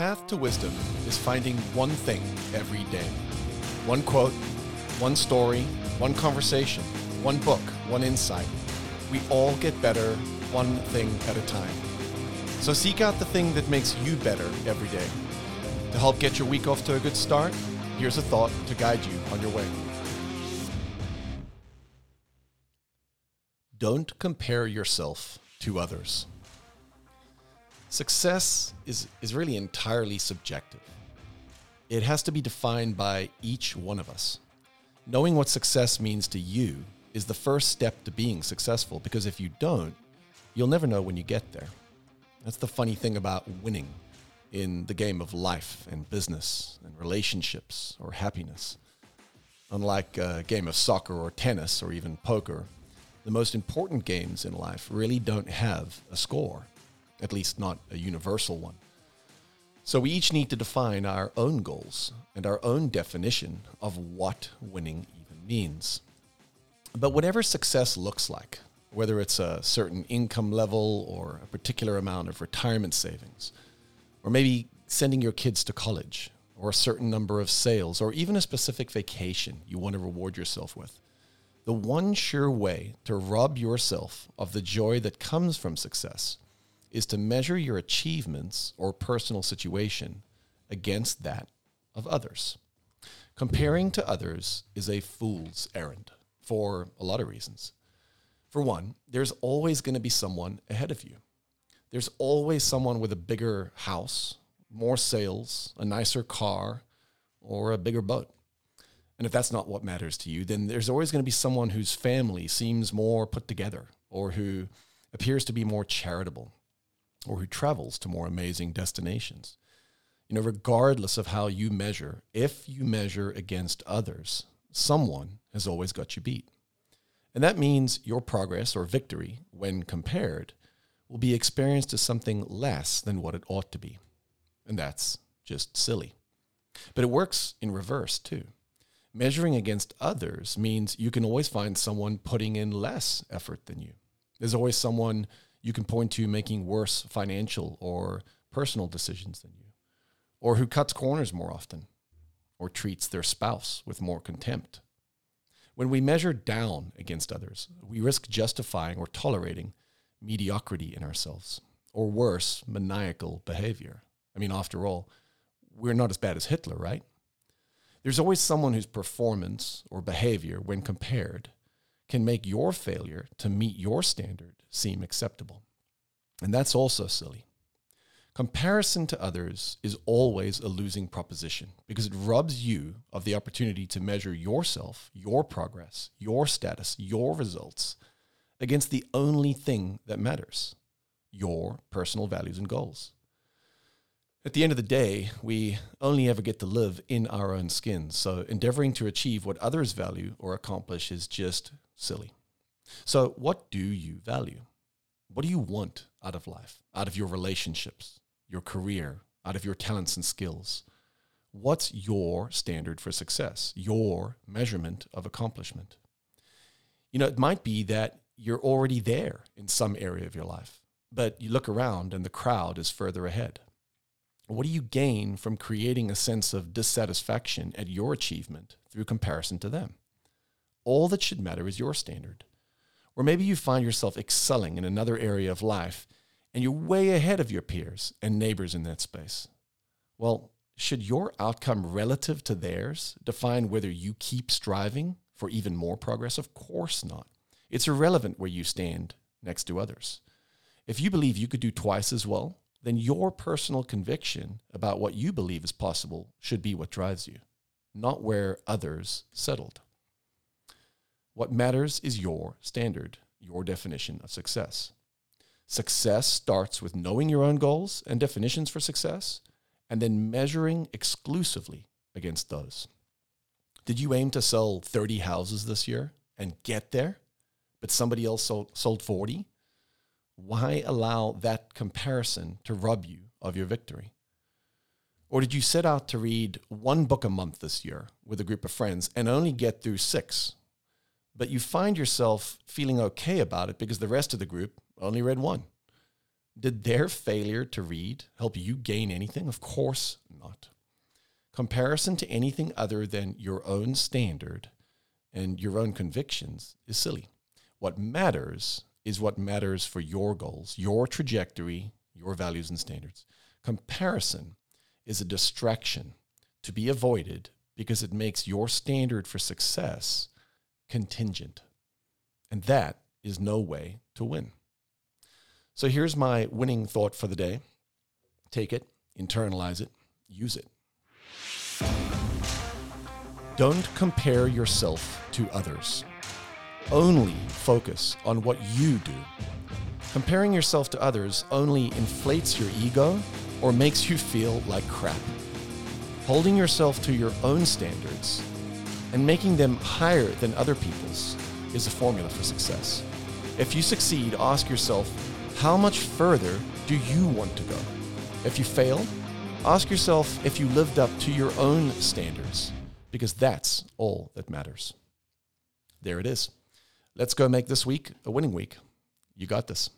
path to wisdom is finding one thing every day. One quote, one story, one conversation, one book, one insight. We all get better one thing at a time. So seek out the thing that makes you better every day. To help get your week off to a good start, here's a thought to guide you on your way. Don't compare yourself to others. Success is, is really entirely subjective. It has to be defined by each one of us. Knowing what success means to you is the first step to being successful because if you don't, you'll never know when you get there. That's the funny thing about winning in the game of life and business and relationships or happiness. Unlike a game of soccer or tennis or even poker, the most important games in life really don't have a score, at least not a universal one. So we each need to define our own goals and our own definition of what winning even means. But whatever success looks like, whether it's a certain income level or a particular amount of retirement savings, or maybe sending your kids to college, or a certain number of sales, or even a specific vacation you want to reward yourself with, the one sure way to rob yourself of the joy that comes from success is to measure your achievements or personal situation against that of others. Comparing to others is a fool's errand for a lot of reasons. For one, there's always going to be someone ahead of you. There's always someone with a bigger house, more sales, a nicer car, or a bigger boat. And if that's not what matters to you, then there's always going to be someone whose family seems more put together or who appears to be more charitable or who travels to more amazing destinations. You know, regardless of how you measure, if you measure against others, someone has always got you beat. And that means your progress or victory, when compared, will be experienced as something less than what it ought to be. And that's just silly. But it works in reverse too. Measuring against others means you can always find someone putting in less effort than you. There's always someone you can point to making worse financial or personal decisions than you, or who cuts corners more often, or treats their spouse with more contempt. When we measure down against others, we risk justifying or tolerating mediocrity in ourselves, or worse, maniacal behavior. I mean, after all, we're not as bad as Hitler, right? There's always someone whose performance or behavior, when compared, can make your failure to meet your standard seem acceptable. And that's also silly. Comparison to others is always a losing proposition because it robs you of the opportunity to measure yourself, your progress, your status, your results against the only thing that matters your personal values and goals. At the end of the day, we only ever get to live in our own skins. So endeavoring to achieve what others value or accomplish is just silly. So, what do you value? What do you want out of life, out of your relationships, your career, out of your talents and skills? What's your standard for success, your measurement of accomplishment? You know, it might be that you're already there in some area of your life, but you look around and the crowd is further ahead. What do you gain from creating a sense of dissatisfaction at your achievement through comparison to them? All that should matter is your standard. Or maybe you find yourself excelling in another area of life and you're way ahead of your peers and neighbors in that space. Well, should your outcome relative to theirs define whether you keep striving for even more progress? Of course not. It's irrelevant where you stand next to others. If you believe you could do twice as well, then your personal conviction about what you believe is possible should be what drives you, not where others settled. What matters is your standard, your definition of success. Success starts with knowing your own goals and definitions for success, and then measuring exclusively against those. Did you aim to sell 30 houses this year and get there, but somebody else sold, sold 40? Why allow that comparison to rob you of your victory? Or did you set out to read one book a month this year with a group of friends and only get through six? But you find yourself feeling okay about it because the rest of the group only read one. Did their failure to read help you gain anything? Of course not. Comparison to anything other than your own standard and your own convictions is silly. What matters is what matters for your goals, your trajectory, your values and standards. Comparison is a distraction to be avoided because it makes your standard for success contingent. And that is no way to win. So here's my winning thought for the day take it, internalize it, use it. Don't compare yourself to others. Only focus on what you do. Comparing yourself to others only inflates your ego or makes you feel like crap. Holding yourself to your own standards and making them higher than other people's is a formula for success. If you succeed, ask yourself, how much further do you want to go? If you fail, ask yourself if you lived up to your own standards, because that's all that matters. There it is. Let's go make this week a winning week. You got this.